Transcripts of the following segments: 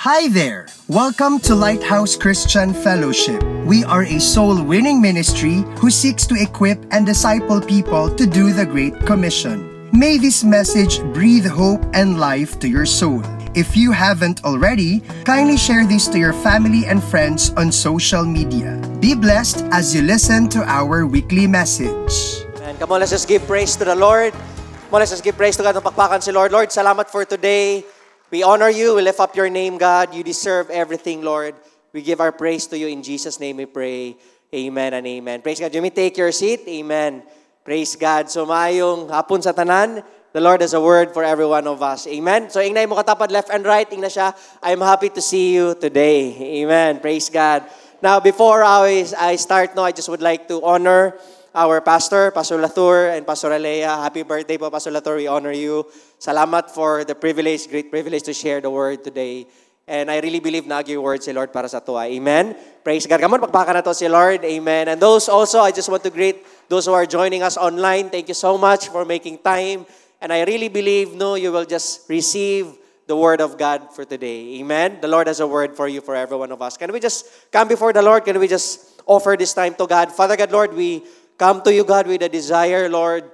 Hi there! Welcome to Lighthouse Christian Fellowship. We are a soul winning ministry who seeks to equip and disciple people to do the Great Commission. May this message breathe hope and life to your soul. If you haven't already, kindly share this to your family and friends on social media. Be blessed as you listen to our weekly message. And come on, let's just give praise to the Lord. Come on, let's just give praise to God. Napakpakan si Lord. Lord, salamat for today. We honor you. We lift up your name, God. You deserve everything, Lord. We give our praise to you. In Jesus' name we pray. Amen and amen. Praise God. You may take your seat. Amen. Praise God. So maayong hapon sa tanan. The Lord has a word for every one of us. Amen. So ingnay mo katapat left and right. Ingna siya. I'm happy to see you today. Amen. Praise God. Now, before I, I start, no, I just would like to honor our pastor, Pastor Latour and Pastor Alea. Happy birthday po, Pastor Latour. We honor you. Salamat for the privilege, great privilege to share the word today. And I really believe na yung word si Lord para sa tuwa. Amen? Praise God. Come on, pagpaka na to si Lord. Amen. And those also, I just want to greet those who are joining us online. Thank you so much for making time And I really believe, no, you will just receive the word of God for today. Amen. The Lord has a word for you, for every one of us. Can we just come before the Lord? Can we just offer this time to God? Father God, Lord, we come to you, God, with a desire, Lord,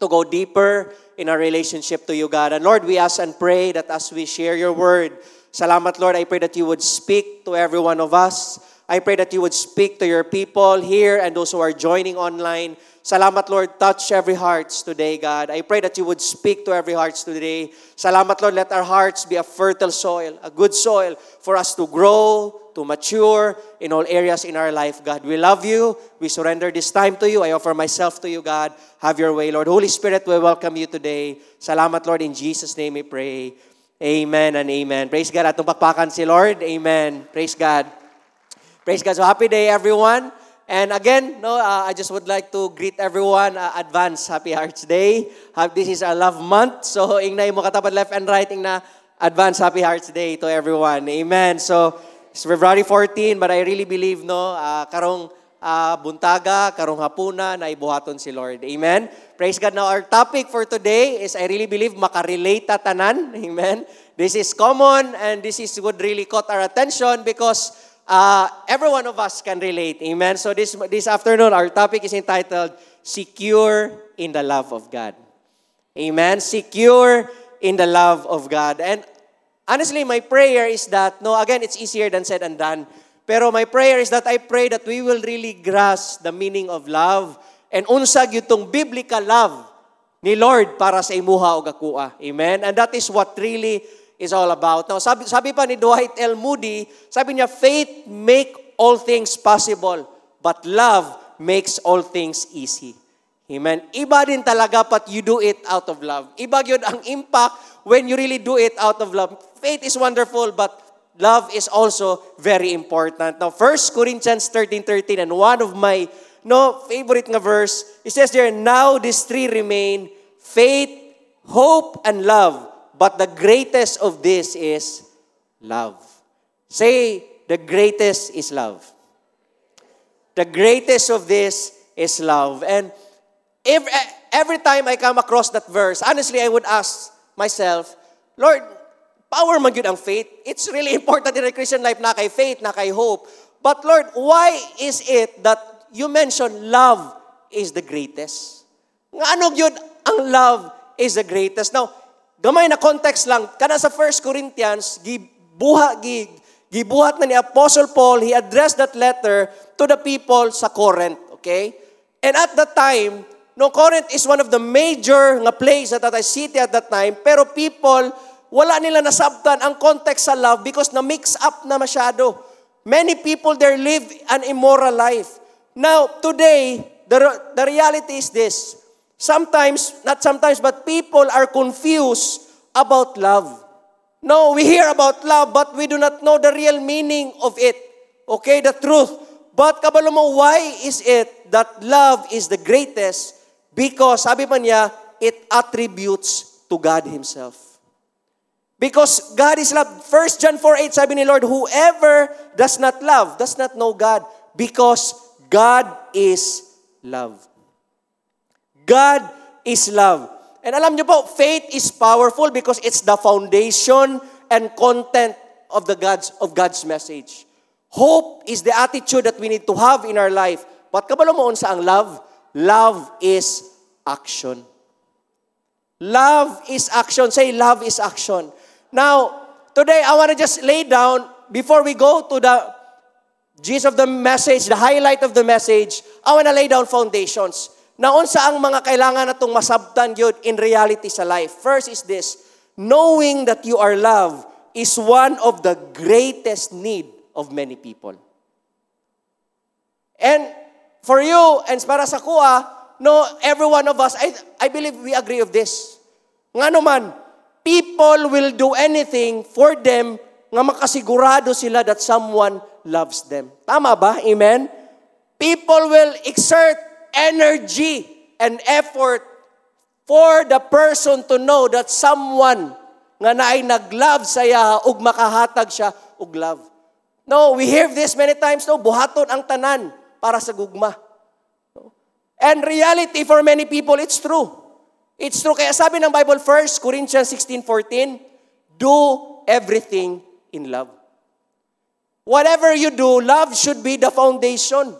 to go deeper in our relationship to you, God. And Lord, we ask and pray that as we share your word, Salamat, Lord, I pray that you would speak to every one of us. I pray that you would speak to your people here and those who are joining online. Salamat, Lord. Touch every hearts today, God. I pray that you would speak to every hearts today. Salamat, Lord. Let our hearts be a fertile soil, a good soil for us to grow, to mature in all areas in our life, God. We love you. We surrender this time to you. I offer myself to you, God. Have your way, Lord. Holy Spirit, we welcome you today. Salamat, Lord. In Jesus' name we pray. Amen and amen. Praise God. Atong pakpakan si Lord. Amen. Praise God. Praise God. So happy day, everyone. And again, no, uh, I just would like to greet everyone uh, advance Happy Hearts Day. Uh, this is our love month. So, ingnay mo katapat left and right na advance Happy Hearts Day to everyone. Amen. So, February 14, but I really believe, no, uh, karong uh, buntaga, karong hapuna, na ibuhaton si Lord. Amen. Praise God. Now, our topic for today is, I really believe, makarelate tanan. Amen. This is common and this is what really caught our attention because uh, every one of us can relate. Amen. So this this afternoon, our topic is entitled "Secure in the Love of God." Amen. Secure in the love of God. And honestly, my prayer is that no, again, it's easier than said and done. Pero my prayer is that I pray that we will really grasp the meaning of love and unsag yung biblical love ni Lord para sa imuha o gakua. Amen? And that is what really is all about. Now, sabi, sabi pa ni Dwight L. Moody, sabi niya, faith make all things possible, but love makes all things easy. Amen. Iba din talaga but you do it out of love. Iba yun ang impact when you really do it out of love. Faith is wonderful, but love is also very important. Now, 1 Corinthians 13.13, and one of my no favorite nga verse, it says there, Now these three remain, faith, hope, and love. But the greatest of this is love. Say, the greatest is love. The greatest of this is love. And every, every time I come across that verse, honestly, I would ask myself, Lord, power man yun ang faith. It's really important in a Christian life na kay faith, na kay hope. But Lord, why is it that you mention love is the greatest? Nga ano yun ang love is the greatest? Now, Gamay na context lang, kana sa 1 Corinthians, gibuha, gi, gibuhat na ni Apostle Paul, he addressed that letter to the people sa Corinth, okay? And at that time, no, Corinth is one of the major nga place at that city at that time, pero people, wala nila nasabtan ang context sa love because na-mix up na masyado. Many people there live an immoral life. Now, today, the, the reality is this. Sometimes, not sometimes, but people are confused about love. No, we hear about love, but we do not know the real meaning of it. Okay, the truth. But kabalo mo, why is it that love is the greatest? Because, sabi pa niya, it attributes to God Himself. Because God is love. 1 John 4.8, sabi ni Lord, whoever does not love, does not know God. Because God is love. God is love. And alam niyo po, faith is powerful because it's the foundation and content of the God's of God's message. Hope is the attitude that we need to have in our life. But kabalo mo unsa ang love? Love is action. Love is action. Say love is action. Now, today I want to just lay down before we go to the gist of the message, the highlight of the message, I want to lay down foundations. Na unsa ang mga kailangan natong masabtan yun in reality sa life. First is this, knowing that you are loved is one of the greatest need of many people. And for you, and para sa kuha, no, every one of us, I, I believe we agree of this. Nga naman, people will do anything for them nga makasigurado sila that someone loves them. Tama ba? Amen? People will exert energy and effort for the person to know that someone nga naay naglove saya ug makahatag siya og love. No, we hear this many times, no, buhaton ang tanan para sa gugma. And reality for many people, it's true. It's true. Kaya sabi ng Bible, 1 Corinthians 16.14, do everything in love. Whatever you do, love should be the foundation.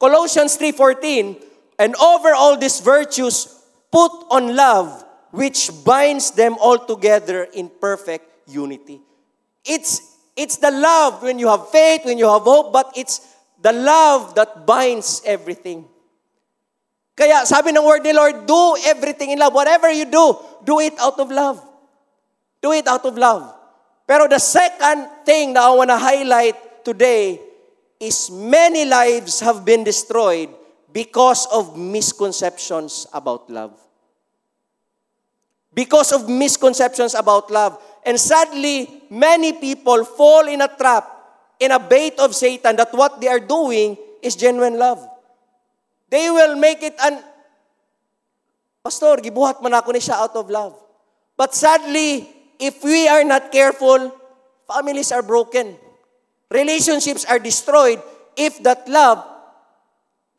Colossians 3:14, and over all these virtues put on love which binds them all together in perfect unity. It's it's the love when you have faith, when you have hope, but it's the love that binds everything. Kaya sabi ng word ni Lord, do everything in love. Whatever you do, do it out of love. Do it out of love. Pero the second thing that I want to highlight today is many lives have been destroyed because of misconceptions about love. Because of misconceptions about love. And sadly, many people fall in a trap, in a bait of Satan that what they are doing is genuine love. They will make it an Pastor, gibuhat man ako ni siya out of love. But sadly, if we are not careful, families are broken. Relationships are destroyed if that love,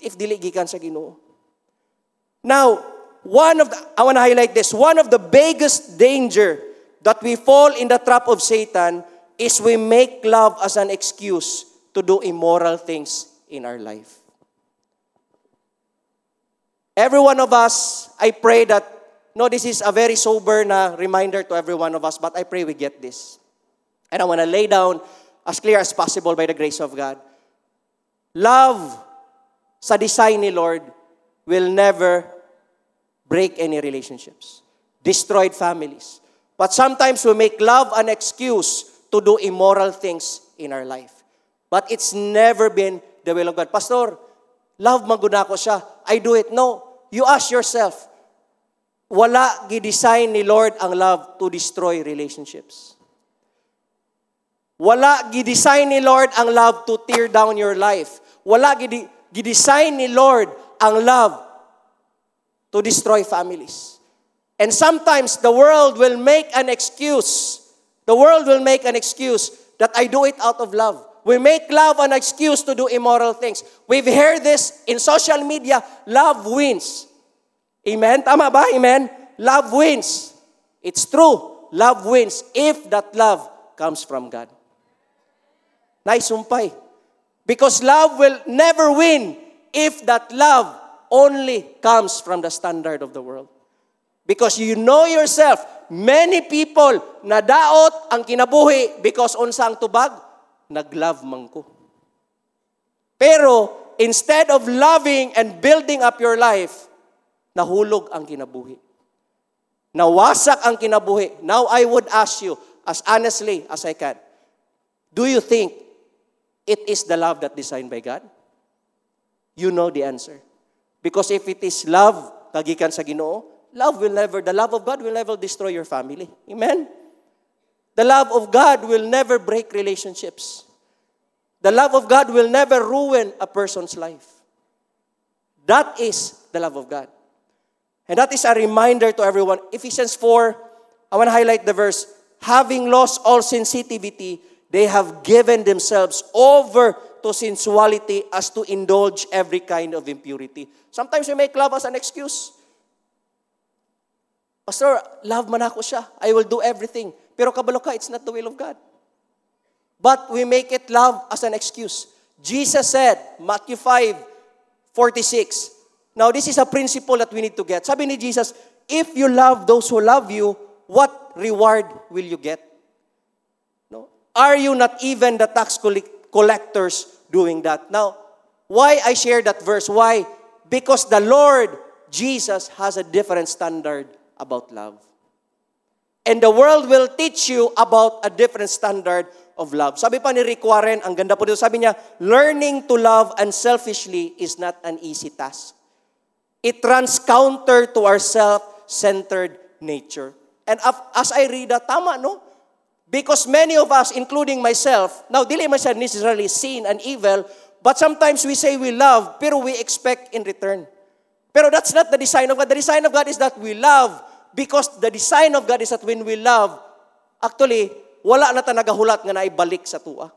if dili gikan sa Ginoo. Now, one of the, I want to highlight this, one of the biggest danger that we fall in the trap of Satan is we make love as an excuse to do immoral things in our life. Every one of us, I pray that, no, this is a very sober na reminder to every one of us, but I pray we get this. And I want to lay down as clear as possible by the grace of God. Love sa design ni Lord will never break any relationships, destroyed families. But sometimes we make love an excuse to do immoral things in our life. But it's never been the will of God. Pastor, love maguna ko siya. I do it. No. You ask yourself, wala gi-design ni Lord ang love to destroy relationships. Wala gi-design ni Lord ang love to tear down your life. Wala gi-design ni Lord ang love to destroy families. And sometimes the world will make an excuse. The world will make an excuse that I do it out of love. We make love an excuse to do immoral things. We've heard this in social media. Love wins. Amen? Tama ba? Amen? Love wins. It's true. Love wins if that love comes from God. Naisumpay. Because love will never win if that love only comes from the standard of the world. Because you know yourself, many people nadaot ang kinabuhi because unsang tubag, naglove man ko. Pero instead of loving and building up your life, nahulog ang kinabuhi. Nawasak ang kinabuhi. Now I would ask you, as honestly as I can, do you think it is the love that designed by God? You know the answer. Because if it is love, kagikan sa Ginoo, love will never, the love of God will never destroy your family. Amen? The love of God will never break relationships. The love of God will never ruin a person's life. That is the love of God. And that is a reminder to everyone. Ephesians 4, I want to highlight the verse. Having lost all sensitivity, they have given themselves over to sensuality as to indulge every kind of impurity. Sometimes we make love as an excuse. Pastor, love man ako siya. I will do everything. Pero kabalo ka, it's not the will of God. but we make it love as an excuse. Jesus said, Matthew 5, 46. Now, this is a principle that we need to get. Sabi ni Jesus, if you love those who love you, what reward will you get? No? Are you not even the tax collectors doing that? Now, why I share that verse? Why? Because the Lord Jesus has a different standard about love. And the world will teach you about a different standard of love. Sabi pa ni Rick Warren, ang ganda po dito, sabi niya, learning to love unselfishly is not an easy task. It runs counter to our self-centered nature. And as I read that, tama, no? Because many of us, including myself, now, dili man siya necessarily sin and evil, but sometimes we say we love, pero we expect in return. Pero that's not the design of God. The design of God is that we love because the design of God is that when we love, actually, wala na ta nagahulat nga naibalik sa tuwa.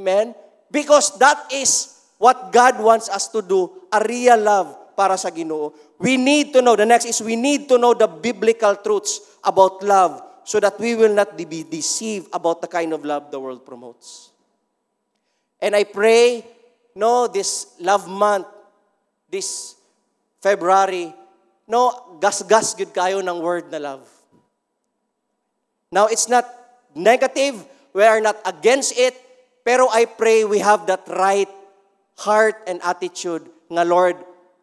Amen? Because that is what God wants us to do, a real love para sa Ginoo. We need to know, the next is we need to know the biblical truths about love so that we will not be deceived about the kind of love the world promotes. And I pray, no, this love month, this February, no, gas-gas good kayo ng word na love. Now, it's not negative. We are not against it. Pero I pray we have that right heart and attitude nga, Lord,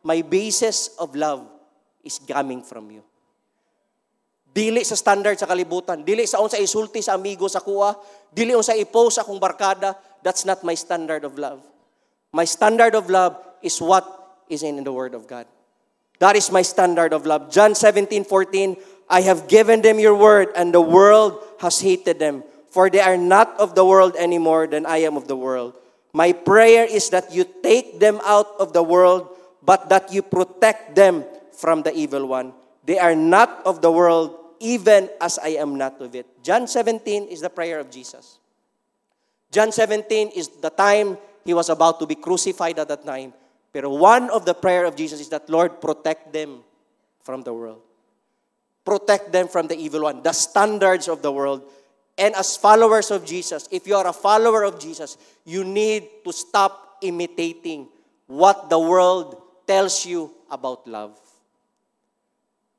my basis of love is coming from you. Dili sa standard sa kalibutan. Dili sa unsa isulti sa amigo sa kuha. Dili unsa i-post akong barkada. That's not my standard of love. My standard of love is what is in the Word of God. That is my standard of love. John 17, 14, I have given them your word, and the world has hated them, for they are not of the world anymore than I am of the world. My prayer is that you take them out of the world, but that you protect them from the evil one. They are not of the world, even as I am not of it. John 17 is the prayer of Jesus. John 17 is the time he was about to be crucified at that time. Pero one of the prayer of Jesus is that, Lord, protect them from the world. Protect them from the evil one, the standards of the world. And as followers of Jesus, if you are a follower of Jesus, you need to stop imitating what the world tells you about love.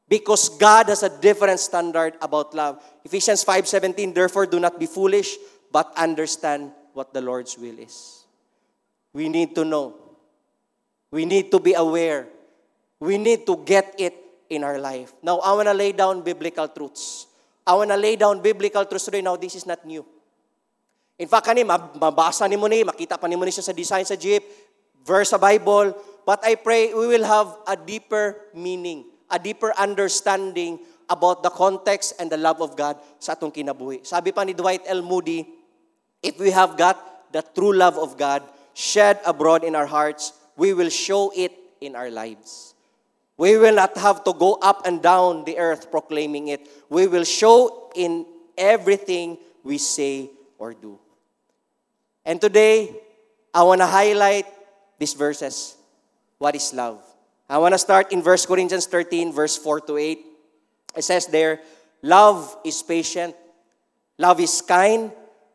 Because God has a different standard about love. Ephesians 5:17, therefore do not be foolish, but understand what the Lord's will is. We need to know We need to be aware. We need to get it in our life. Now, I want to lay down biblical truths. I want to lay down biblical truths today. Now, this is not new. In fact, kani, mabasa ni mo ni, makita pa ni mo ni siya sa design sa jeep, verse sa Bible, but I pray we will have a deeper meaning, a deeper understanding about the context and the love of God sa atong kinabuhi. Sabi pa ni Dwight L. Moody, if we have got the true love of God shed abroad in our hearts, we will show it in our lives. We will not have to go up and down the earth proclaiming it. We will show in everything we say or do. And today, I want to highlight these verses. What is love? I want to start in 1 Corinthians 13, verse 4 to 8. It says there, Love is patient. Love is kind.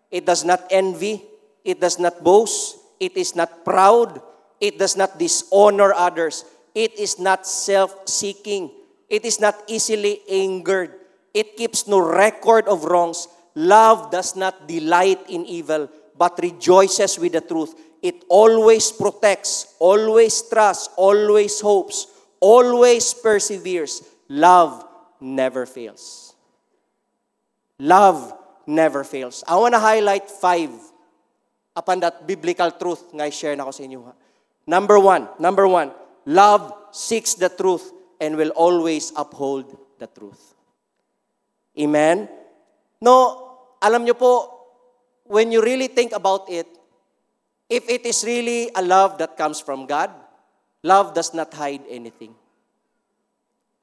It does not envy. It does not boast. It is not proud. It does not dishonor others. It is not self-seeking. It is not easily angered. It keeps no record of wrongs. Love does not delight in evil, but rejoices with the truth. It always protects, always trusts, always hopes, always perseveres. Love never fails. Love never fails. I want to highlight five upon that biblical truth nga i-share na ko sa inyo. Ha? Number one, number one, love seeks the truth and will always uphold the truth. Amen? No, alam nyo po, when you really think about it, if it is really a love that comes from God, love does not hide anything.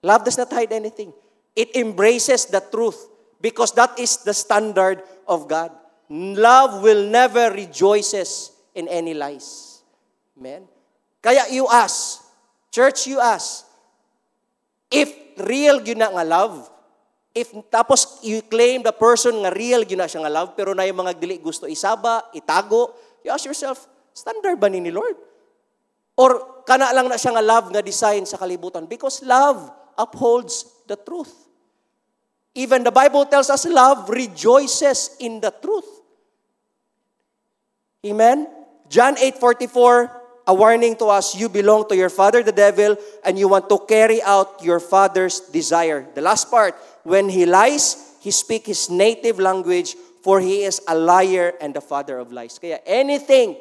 Love does not hide anything. It embraces the truth because that is the standard of God. Love will never rejoices in any lies. Amen? Kaya you ask, church you ask, if real yun nga love, if tapos you claim the person nga real gyud na siya nga love pero na yung mga dili gusto isaba, itago, you ask yourself, standard ba ni ni Lord? Or kana lang na siya nga love nga design sa kalibutan because love upholds the truth. Even the Bible tells us love rejoices in the truth. Amen? John 8:44 a warning to us, you belong to your father the devil and you want to carry out your father's desire. The last part, when he lies, he speaks his native language for he is a liar and the father of lies. Kaya anything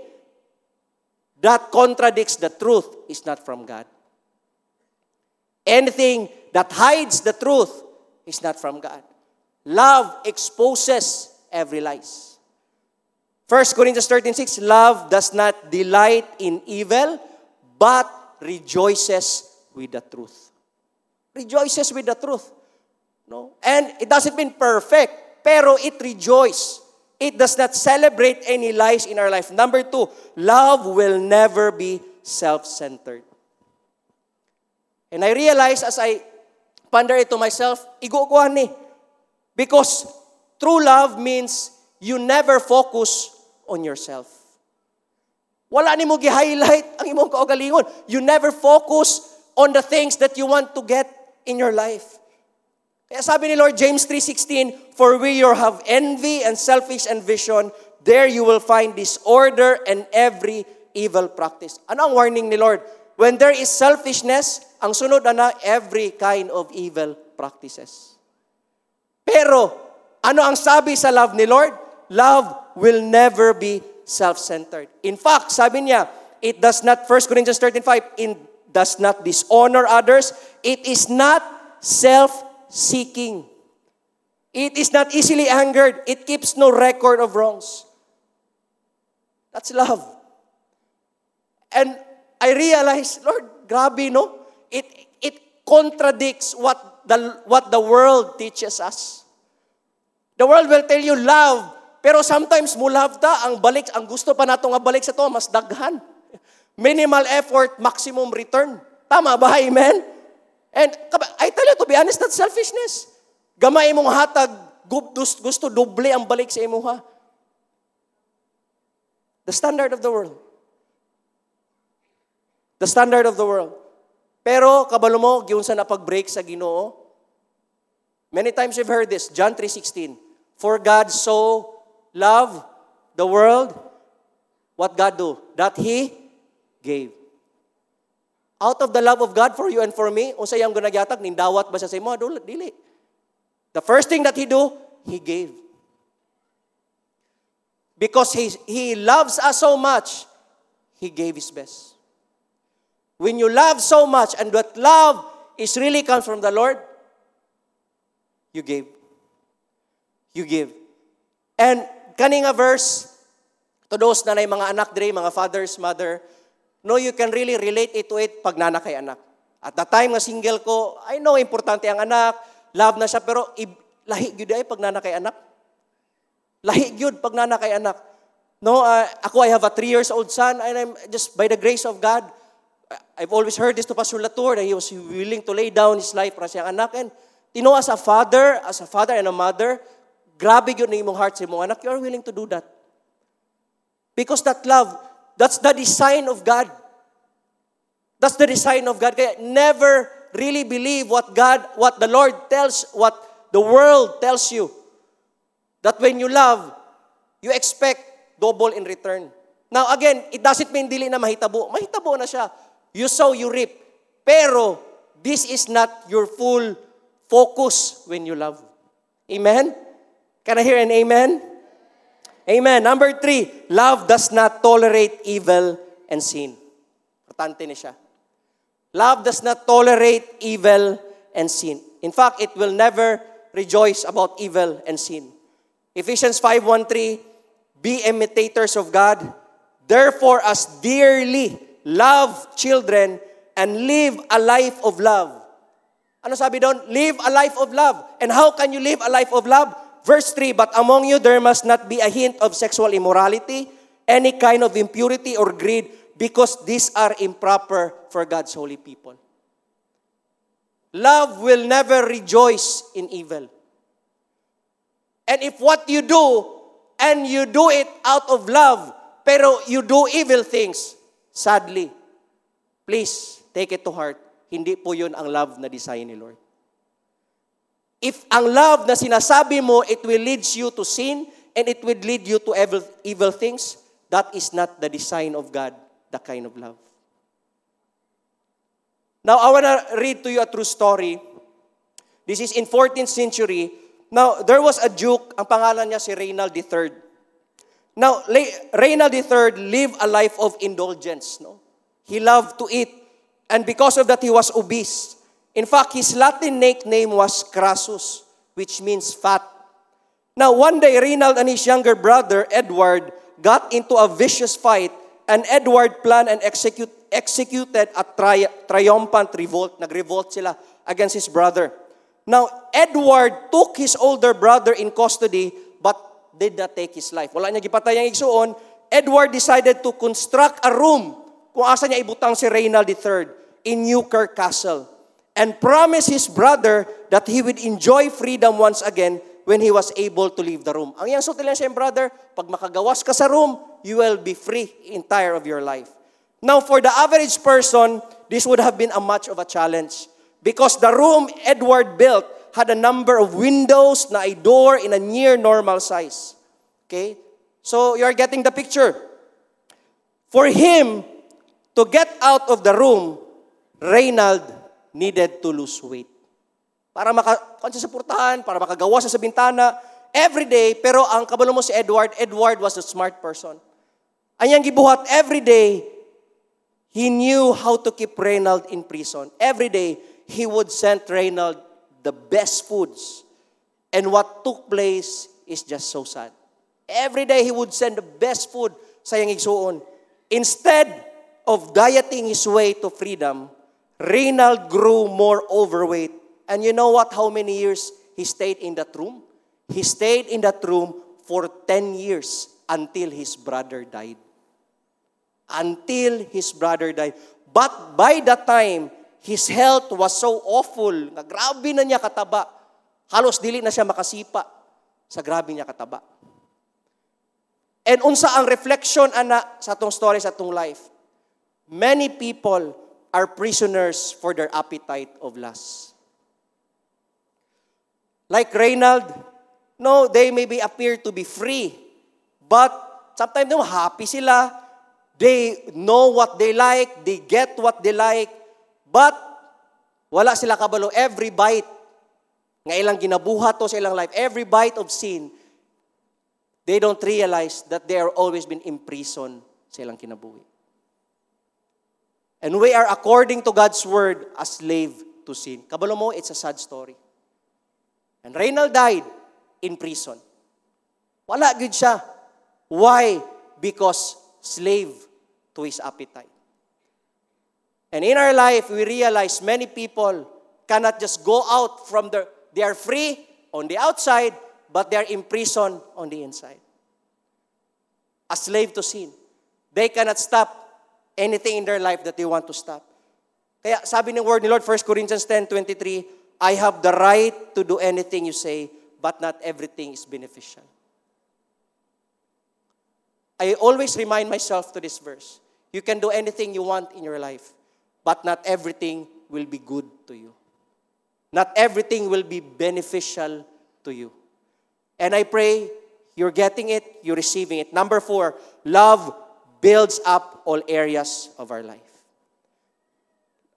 that contradicts the truth is not from God. Anything that hides the truth is not from God. Love exposes every lies. 1 Corinthians 13:6 Love does not delight in evil but rejoices with the truth. Rejoices with the truth. No? And it doesn't mean perfect, pero it rejoices. It does not celebrate any lies in our life. Number two, love will never be self-centered. And I realize as I ponder it to myself, iguguhan ni. Because true love means you never focus on yourself. Wala ni mo gi-highlight ang imong kaugalingon. You never focus on the things that you want to get in your life. Kaya sabi ni Lord James 3.16, For where you have envy and selfish ambition, there you will find disorder and every evil practice. Ano ang warning ni Lord? When there is selfishness, ang sunod na every kind of evil practices. Pero, ano ang sabi sa love ni Lord? Love will never be self-centered. In fact, sabi niya, it does not, 1 Corinthians 13.5, it does not dishonor others. It is not self-seeking. It is not easily angered. It keeps no record of wrongs. That's love. And I realize, Lord, grabe, no? It, it contradicts what the, what the world teaches us. The world will tell you love pero sometimes mulab ta ang balik ang gusto pa nato nga balik sa to mas daghan. Minimal effort, maximum return. Tama ba? Amen? And I tell you to be honest, that's selfishness. Gamay mong hatag, gusto doble ang balik sa imuha. The standard of the world. The standard of the world. Pero kabalo mo, giunsa na pag-break sa Ginoo. Many times you've heard this, John 3:16. For God so love the world, what God do? That He gave. Out of the love of God for you and for me, unsa yang gunagyatag nindawat ba sa imo? Dili. The first thing that He do, He gave. Because he, he loves us so much, He gave His best. When you love so much and that love is really comes from the Lord, you give. You give. And kani nga verse, to those na nay mga anak dre, mga fathers, mother, no, you can really relate it to it pag nanak kay anak. At the time nga single ko, I know importante ang anak, love na siya, pero lahi gyud ay pag nanak kay anak. Lahi gyud pag nanak kay anak. No, uh, ako I have a three years old son and I'm just by the grace of God, I've always heard this to Pastor Latour that he was willing to lay down his life para siyang anak. And you know, as a father, as a father and a mother, Grabe yun na imong heart sa imong anak, you are willing to do that. Because that love, that's the design of God. That's the design of God. Kaya never really believe what God, what the Lord tells, what the world tells you. That when you love, you expect double in return. Now again, it doesn't mean dili na mahitabo. Mahitabo na siya. You sow, you reap. Pero, this is not your full focus when you love. Amen? Can I hear an amen? Amen. Number three, love does not tolerate evil and sin. Importante ni siya. Love does not tolerate evil and sin. In fact, it will never rejoice about evil and sin. Ephesians 5.1.3, Be imitators of God, therefore as dearly love children and live a life of love. Ano sabi doon? Live a life of love. And how can you live a life of love? Verse 3, But among you there must not be a hint of sexual immorality, any kind of impurity or greed, because these are improper for God's holy people. Love will never rejoice in evil. And if what you do, and you do it out of love, pero you do evil things, sadly, please take it to heart, hindi po yun ang love na design ni Lord. If ang love na sinasabi mo, it will lead you to sin and it will lead you to evil, evil things, that is not the design of God, the kind of love. Now, I want to read to you a true story. This is in 14th century. Now, there was a Duke, ang pangalan niya si Reynald III. Now, Reynald III lived a life of indulgence. No? He loved to eat. And because of that, he was obese. In fact, his Latin nickname was Crassus, which means fat. Now, one day, Reynald and his younger brother, Edward, got into a vicious fight, and Edward planned and execute, executed a tri- triumphant revolt. Nag-revolt sila against his brother. Now, Edward took his older brother in custody but did not take his life. Wala niya gipatay ang igsuon. Edward decided to construct a room kung asa niya ibutang si Reynald III in Newkirk Castle and promised his brother that he would enjoy freedom once again when he was able to leave the room. Ang iyang sutil siya, brother, pag makagawas ka sa room, you will be free entire of your life. Now, for the average person, this would have been a much of a challenge. Because the room Edward built had a number of windows na a door in a near normal size. Okay? So you're getting the picture. For him to get out of the room, Reynald needed to lose weight. Para maka sa purtahan, para makagawa sa bintana, every day, pero ang kabalo mo si Edward, Edward was a smart person. Anyang gibuhat every day, he knew how to keep Reynald in prison. Every day, he would send Reynald the best foods. And what took place is just so sad. Every day he would send the best food sa iyang igsuon. Instead of dieting his way to freedom, Reynald grew more overweight. And you know what? How many years he stayed in that room? He stayed in that room for 10 years until his brother died. Until his brother died. But by that time, his health was so awful, na grabe na niya kataba. Halos dili na siya makasipa sa grabe niya kataba. And unsa ang reflection ana sa atong story sa atong life? Many people are prisoners for their appetite of lust. Like Reynald, no, they maybe appear to be free, but sometimes no, happy sila. They know what they like, they get what they like, But, wala sila kabalo. Every bite, nga ilang ginabuhat to sa ilang life, every bite of sin, they don't realize that they are always been imprisoned sa ilang kinabuhi. And we are, according to God's word, a slave to sin. Kabalo mo, it's a sad story. And Reynald died in prison. Wala good siya. Why? Because slave to his appetite. And in our life, we realize many people cannot just go out from the, they are free on the outside, but they are imprisoned on the inside. A slave to sin. They cannot stop anything in their life that they want to stop. Kaya sabi ng word ni Lord, 1 Corinthians 10:23, I have the right to do anything you say, but not everything is beneficial. I always remind myself to this verse. You can do anything you want in your life, but not everything will be good to you. Not everything will be beneficial to you. And I pray you're getting it, you're receiving it. Number four, love builds up all areas of our life.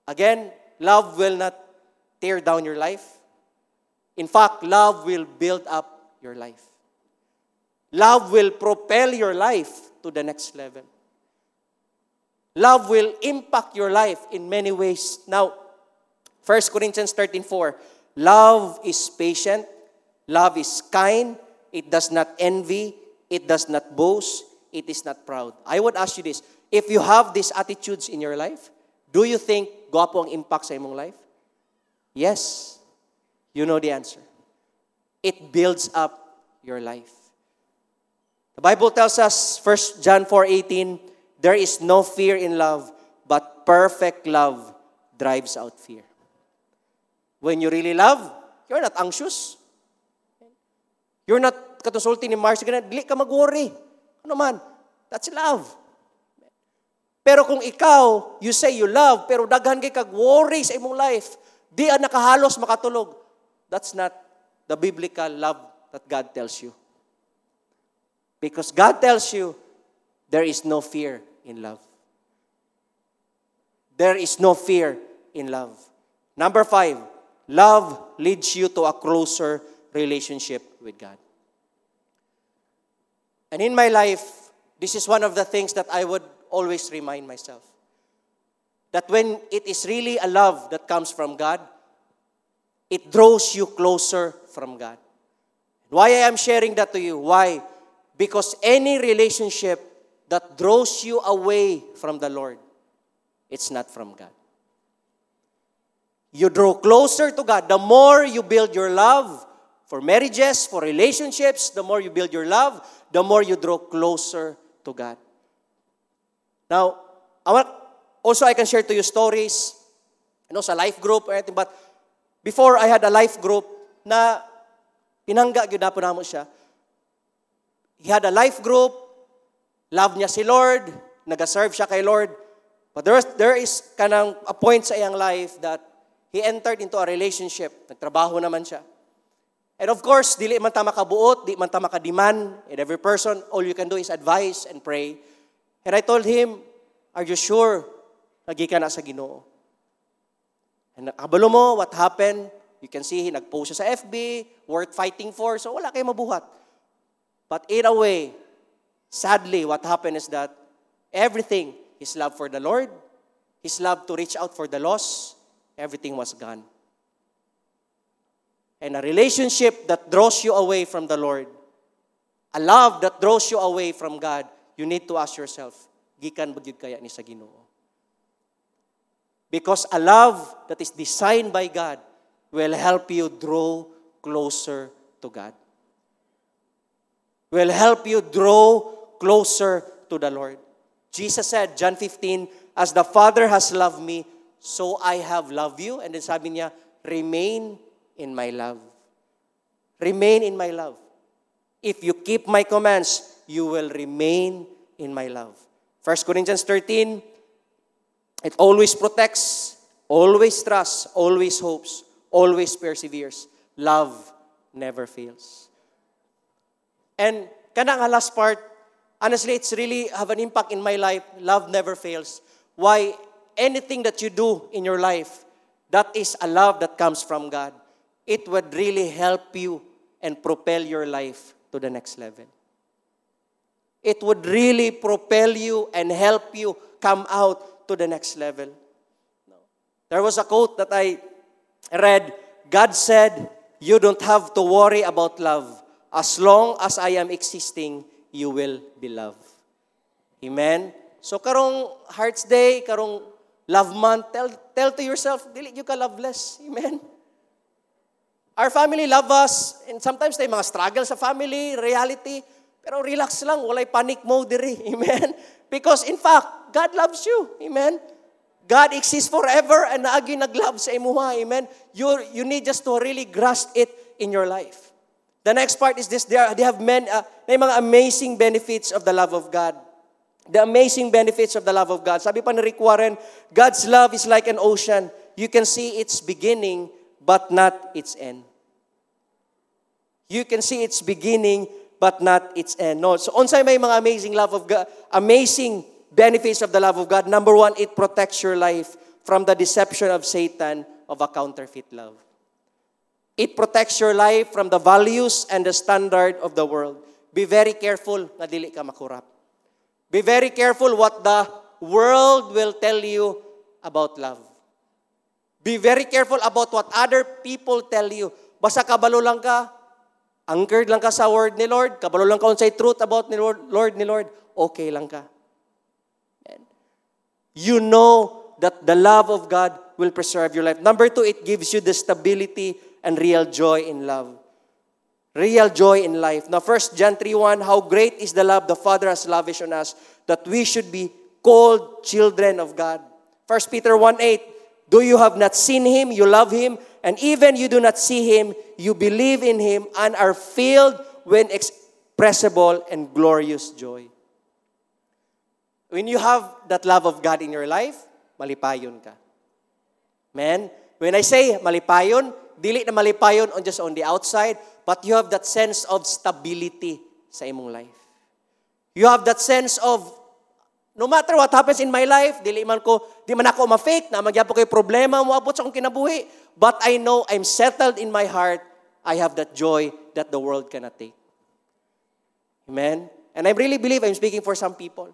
Again, love will not tear down your life. In fact, love will build up your life. Love will propel your life to the next level. Love will impact your life in many ways. Now, 1 Corinthians 13:4, love is patient, love is kind, it does not envy, it does not boast, it is not proud. I would ask you this, if you have these attitudes in your life, do you think gwapo ang impact sa imong life? Yes. You know the answer. It builds up your life. The Bible tells us, 1 John 4:18, There is no fear in love, but perfect love drives out fear. When you really love, you're not anxious. You're not katusulti ni Mars, dili ka mag-worry. Ano man, that's love. Pero kung ikaw, you say you love, pero daghan kay kag worry sa imong life, di nakahalos makatulog, that's not the biblical love that God tells you. Because God tells you, there is no fear in love. There is no fear in love. Number five, love leads you to a closer relationship with God. And in my life, this is one of the things that I would always remind myself. That when it is really a love that comes from God, it draws you closer from God. Why I am sharing that to you? Why? Because any relationship that draws you away from the Lord it's not from God. You draw closer to God. The more you build your love for marriages, for relationships, the more you build your love, the more you draw closer to God. Now, I want, also I can share to you stories, you know, sa life group or anything, but before I had a life group na pinangga gyud na po namo siya. He had a life group, love niya si Lord, nag-serve siya kay Lord, But there there is kanang a point sa iyang life that he entered into a relationship. Nagtrabaho naman siya. And of course, dili man ta makabuot, di man ta makadiman. And every person, all you can do is advise and pray. And I told him, are you sure? Nagi ka na sa ginoo. And nakabalo mo, what happened? You can see, nag-post siya sa FB, worth fighting for, so wala kayo mabuhat. But in a way, sadly, what happened is that everything his love for the Lord, his love to reach out for the lost, everything was gone. And a relationship that draws you away from the Lord, a love that draws you away from God, you need to ask yourself, gikan ba kaya ni sa Ginoo? Because a love that is designed by God will help you draw closer to God. Will help you draw closer to the Lord. Jesus said, John 15, As the Father has loved me, so I have loved you. And then sabi niya, remain in my love. Remain in my love. If you keep my commands, you will remain in my love. 1 Corinthians 13, it always protects, always trusts, always hopes, always perseveres. Love never fails. And kanang last part, honestly, it's really have an impact in my life. Love never fails. Why? Anything that you do in your life, that is a love that comes from God. It would really help you and propel your life to the next level. It would really propel you and help you come out to the next level. There was a quote that I read God said, You don't have to worry about love. As long as I am existing, you will be loved. Amen? So karong Hearts Day, karong Love Month, tell, tell to yourself, dili you ka loveless. Amen? Our family love us, and sometimes tayo mga struggle sa family, reality, pero relax lang, walay panic mode diri. Amen? Because in fact, God loves you. Amen? God exists forever and naagi naglove sa imuha. Amen? You, you need just to really grasp it in your life. The next part is this, they, are, they have men, uh, may mga amazing benefits of the love of God. The amazing benefits of the love of God. Sabi pa ni Rick Warren, God's love is like an ocean. You can see its beginning, but not its end. You can see its beginning, but not its end. No. So, unsay may mga amazing love of God, amazing benefits of the love of God. Number one, it protects your life from the deception of Satan of a counterfeit love. It protects your life from the values and the standard of the world. Be very careful na dili ka makurap. Be very careful what the world will tell you about love. Be very careful about what other people tell you. Basta kabalo lang ka, anchored lang ka sa word ni Lord, kabalo lang ka on say truth about ni Lord, Lord ni Lord, okay lang ka. You know that the love of God will preserve your life. Number two, it gives you the stability and real joy in love. Real joy in life. Now, 1 John 3 1, how great is the love the Father has lavished on us that we should be called children of God. 1 Peter 1 8, do you have not seen him? You love him. And even you do not see him, you believe in him and are filled with expressible and glorious joy. When you have that love of God in your life, malipayon ka. Man, when I say malipayon, dili na malipayon on just on the outside, but you have that sense of stability sa imong life. You have that sense of no matter what happens in my life, dili man ko, di man ako ma-fake na magyapo ko'y problema mo abot sa akong kinabuhi, but I know I'm settled in my heart. I have that joy that the world cannot take. Amen? And I really believe I'm speaking for some people.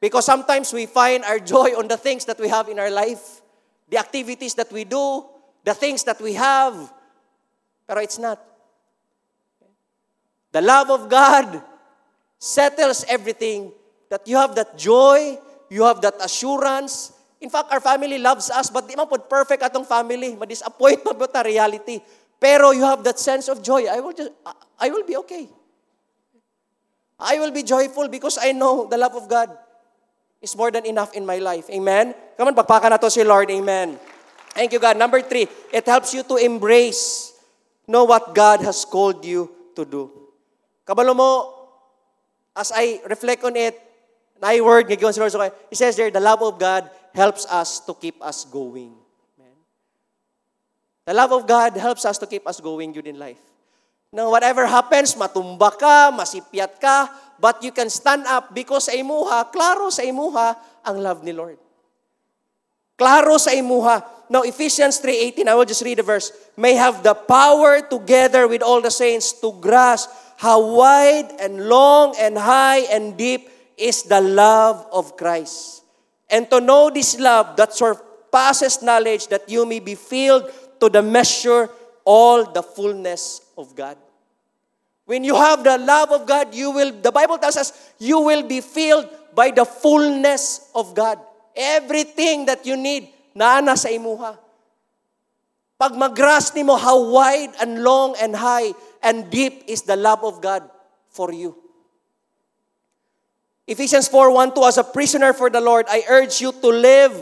Because sometimes we find our joy on the things that we have in our life, the activities that we do, the things that we have. Pero it's not. The love of God settles everything. That you have that joy, you have that assurance. In fact, our family loves us, but di man po perfect atong family. Ma-disappoint pa ta reality. Pero you have that sense of joy. I will just, I will be okay. I will be joyful because I know the love of God is more than enough in my life. Amen? Come on, pagpaka na to si Lord. Amen. Thank you, God. Number three, it helps you to embrace, know what God has called you to do. Kabalo mo, as I reflect on it, na word, ngayon si Lord, so he says there, the love of God helps us to keep us going. Amen. The love of God helps us to keep us going good in life. Now, whatever happens, matumba ka, masipyat ka, but you can stand up because sa imuha, klaro sa imuha ang love ni Lord. Klaro sa imuha. Now, Ephesians 3.18, I will just read the verse. May have the power together with all the saints to grasp how wide and long and high and deep is the love of Christ. And to know this love that surpasses knowledge that you may be filled to the measure all the fullness of God. When you have the love of God, you will, the Bible tells us, you will be filled by the fullness of God. Everything that you need, naana sa imuha. Pag magras ni mo how wide and long and high and deep is the love of God for you. Ephesians 4, 1, 2, as a prisoner for the Lord, I urge you to live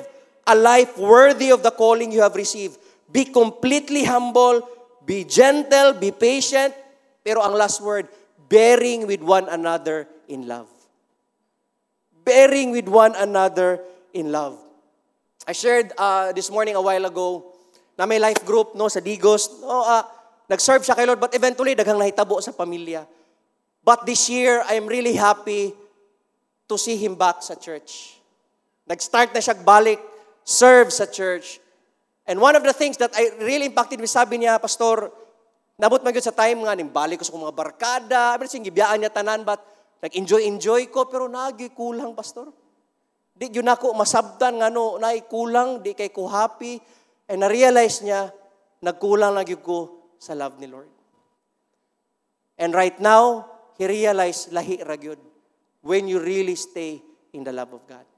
a life worthy of the calling you have received. Be completely humble, be gentle, be patient, pero ang last word, bearing with one another in love. Bearing with one another in love. I shared uh, this morning a while ago na may life group no sa Digos. No, uh, nag-serve siya kay Lord but eventually daghang nahitabo sa pamilya. But this year, I'm really happy to see him back sa church. Nag-start na siya balik, serve sa church. And one of the things that I really impacted me, sabi niya, Pastor, Nabot man sa time nga, nimbalik ko sa mga barkada, everything, gibiyaan niya tanan, but nag-enjoy-enjoy ko, pero nagi kulang, pastor. Di yun ako masabtan nga no, na kulang, di kay ko happy. And na-realize niya, nagkulang lagi ko sa love ni Lord. And right now, he realized lahi ragyod when you really stay in the love of God.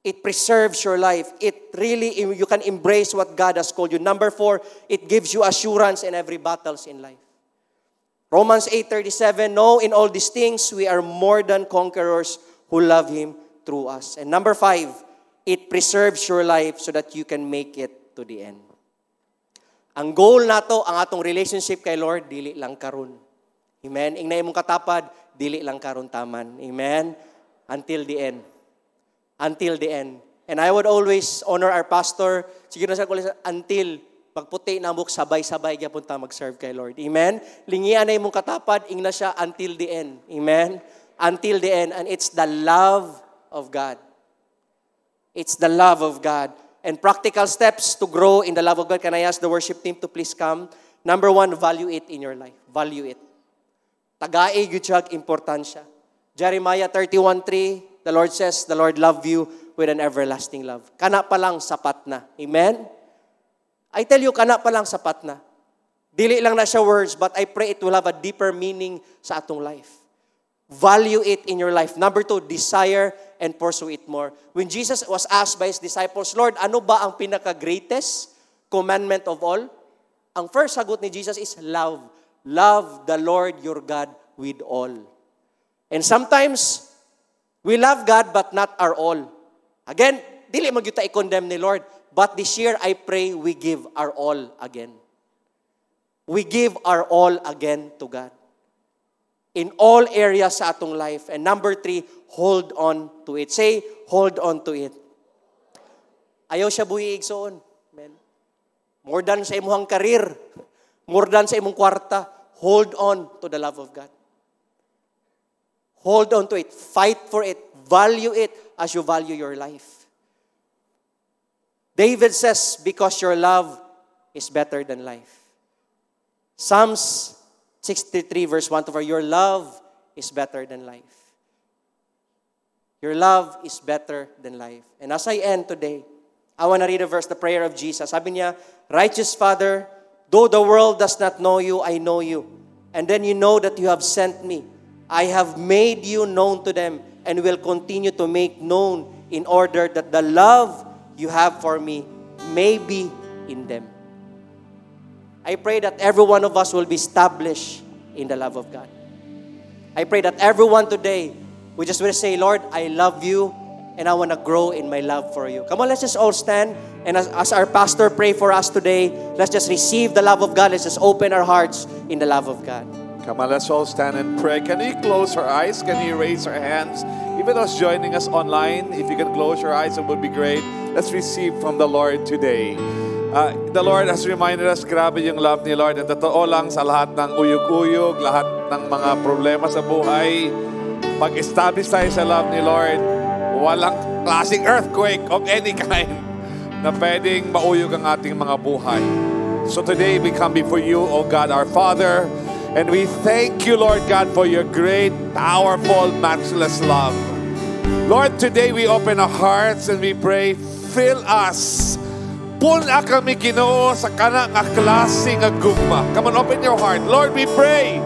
It preserves your life. It really, you can embrace what God has called you. Number four, it gives you assurance in every battles in life. Romans 8.37, No, in all these things, we are more than conquerors who love Him through us. And number five, it preserves your life so that you can make it to the end. Ang goal nato, ang atong relationship kay Lord, dili lang karon. Amen. Ing na imong katapad, dili lang karon taman. Amen. Until the end until the end. And I would always honor our pastor, sige na sa until pagputi na muk sabay-sabay gyapon ta mag-serve kay Lord. Amen. Lingian na imong katapad ing na siya until the end. Amen. Until the end and it's the love of God. It's the love of God. And practical steps to grow in the love of God. Can I ask the worship team to please come? Number one, value it in your life. Value it. Tagaay gyud importansya. Jeremiah 31:3 the Lord says, the Lord love you with an everlasting love. Kana pa lang sapat na. Amen? I tell you, kana pa lang sapat na. Dili lang na siya words, but I pray it will have a deeper meaning sa atong life. Value it in your life. Number two, desire and pursue it more. When Jesus was asked by His disciples, Lord, ano ba ang pinaka-greatest commandment of all? Ang first sagot ni Jesus is love. Love the Lord your God with all. And sometimes, We love God but not our all. Again, dili kita i-condemn ni Lord. But this year, I pray we give our all again. We give our all again to God. in all areas sa atong life. And number three, hold on to it. Say, hold on to it. Ayaw siya buhi igsoon. Amen. More than sa imong karir, more than sa imong kwarta, hold on to the love of God. Hold on to it. Fight for it. Value it as you value your life. David says, because your love is better than life. Psalms 63 verse 1 to 4, your love is better than life. Your love is better than life. And as I end today, I want to read a verse, the prayer of Jesus. Sabi niya, Righteous Father, though the world does not know you, I know you. And then you know that you have sent me. I have made you known to them and will continue to make known in order that the love you have for me may be in them. I pray that every one of us will be established in the love of God. I pray that everyone today we just will say, Lord, I love you and I want to grow in my love for you. Come on, let's just all stand. And as, as our pastor pray for us today, let's just receive the love of God. Let's just open our hearts in the love of God. Come on, let's all stand and pray. Can you close our eyes? Can you raise our hands? Even those joining us online, if you can close your eyes, it would be great. Let's receive from the Lord today. Uh, the Lord has reminded us, grabe yung love ni Lord. At totoo lang sa lahat ng uyog-uyog, lahat ng mga problema sa buhay, pag-establish tayo sa love ni Lord, walang klaseng earthquake of any kind na pwedeng mauyog ang ating mga buhay. So today we come before you, O God, our Father, and we thank you, Lord God, for your great, powerful, matchless love. Lord, today we open our hearts and we pray, fill us. Puna kami ginoo sa kanang nga klase nga gugma. Come on, open your heart. Lord, we pray,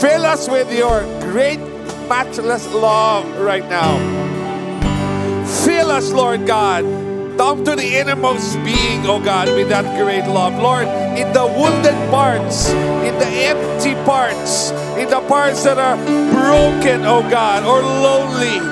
fill us with your great, matchless love right now. Fill us, Lord God, down to the innermost being, oh God, with that great love. Lord, in the wounded parts, in the empty parts, in the parts that are broken, oh God, or lonely,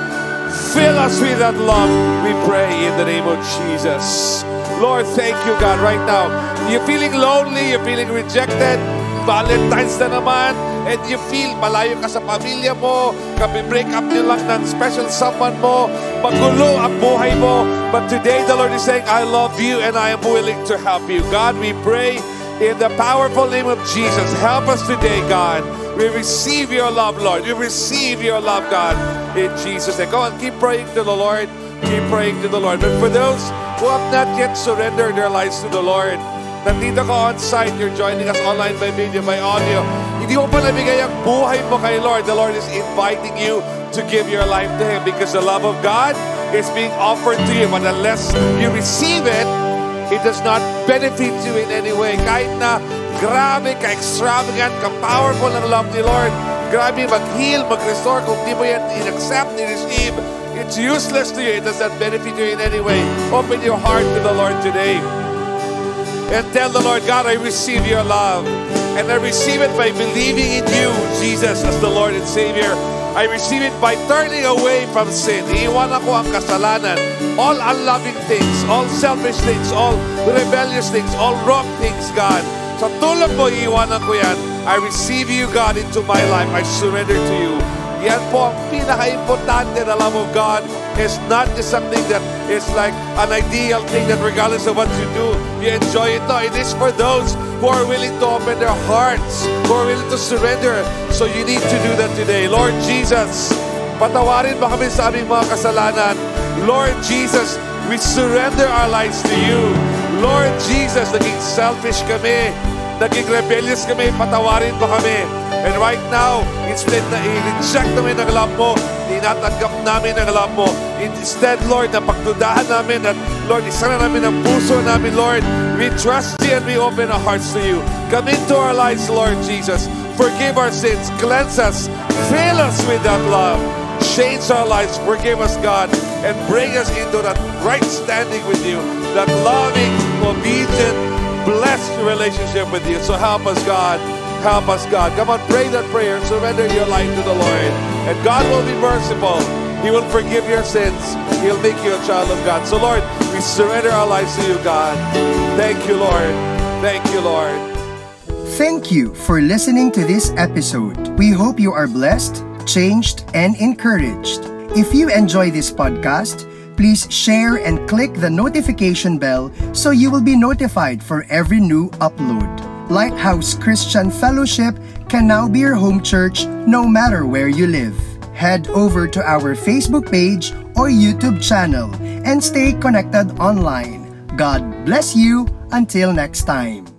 fill us with that love, we pray in the name of Jesus. Lord, thank you, God, right now. You're feeling lonely, you're feeling rejected, Valentine's na naman, and you feel malayo ka sa pamilya mo, kapi-break up nyo lang ng special someone mo, magulo ang buhay mo. But today, the Lord is saying, I love you and I am willing to help you. God, we pray in the powerful name of Jesus. Help us today, God. We receive your love, Lord. We receive your love, God, in Jesus' name. Go on, keep praying to the Lord. Keep praying to the Lord. But for those who have not yet surrendered their lives to the Lord, Nandito ka on site, you're joining us online by video, by audio. Hindi mo pa nabigay ang buhay mo kay Lord. The Lord is inviting you to give your life to Him because the love of God is being offered to you. But unless you receive it, it does not benefit you in any way. Kahit na grabe, ka-extravagant, ka-powerful ang love ni Lord, grabe mag-heal, mag-restore, kung di mo yan in-accept, in-receive, it's useless to you. It does not benefit you in any way. Open your heart to the Lord today and tell the Lord, God, I receive your love. And I receive it by believing in you, Jesus, as the Lord and Savior. I receive it by turning away from sin. Iiwan ako ang kasalanan. All unloving things, all selfish things, all rebellious things, all wrong things, God. Sa tulong mo, iiwanan ko yan. I receive you, God, into my life. I surrender to you. Yan po ang pinaka-importante na love of God is not just something that is like an ideal thing that regardless of what you do, you enjoy it. No, it is for those who are willing to open their hearts, who are willing to surrender. So you need to do that today. Lord Jesus, patawarin mo kami sa aming mga kasalanan. Lord Jesus, we surrender our lives to you. Lord Jesus, naging selfish kami, naging rebellious kami, patawarin mo kami. And right now, instead na i-reject namin ang love mo, tinatanggap namin ang love mo. Instead, Lord, na pagdudahan namin at Lord, isa na namin ang puso namin, Lord. We trust you and we open our hearts to you. Come into our lives, Lord Jesus. Forgive our sins, cleanse us, fill us with that love. Change our lives, forgive us, God, and bring us into that right standing with you, that loving, obedient, blessed relationship with you. So help us, God. Help us, God. Come on, pray that prayer. Surrender your life to the Lord. And God will be merciful. He will forgive your sins. He'll make you a child of God. So, Lord, we surrender our lives to you, God. Thank you, Lord. Thank you, Lord. Thank you for listening to this episode. We hope you are blessed, changed, and encouraged. If you enjoy this podcast, please share and click the notification bell so you will be notified for every new upload. Lighthouse Christian Fellowship can now be your home church no matter where you live. Head over to our Facebook page or YouTube channel and stay connected online. God bless you until next time.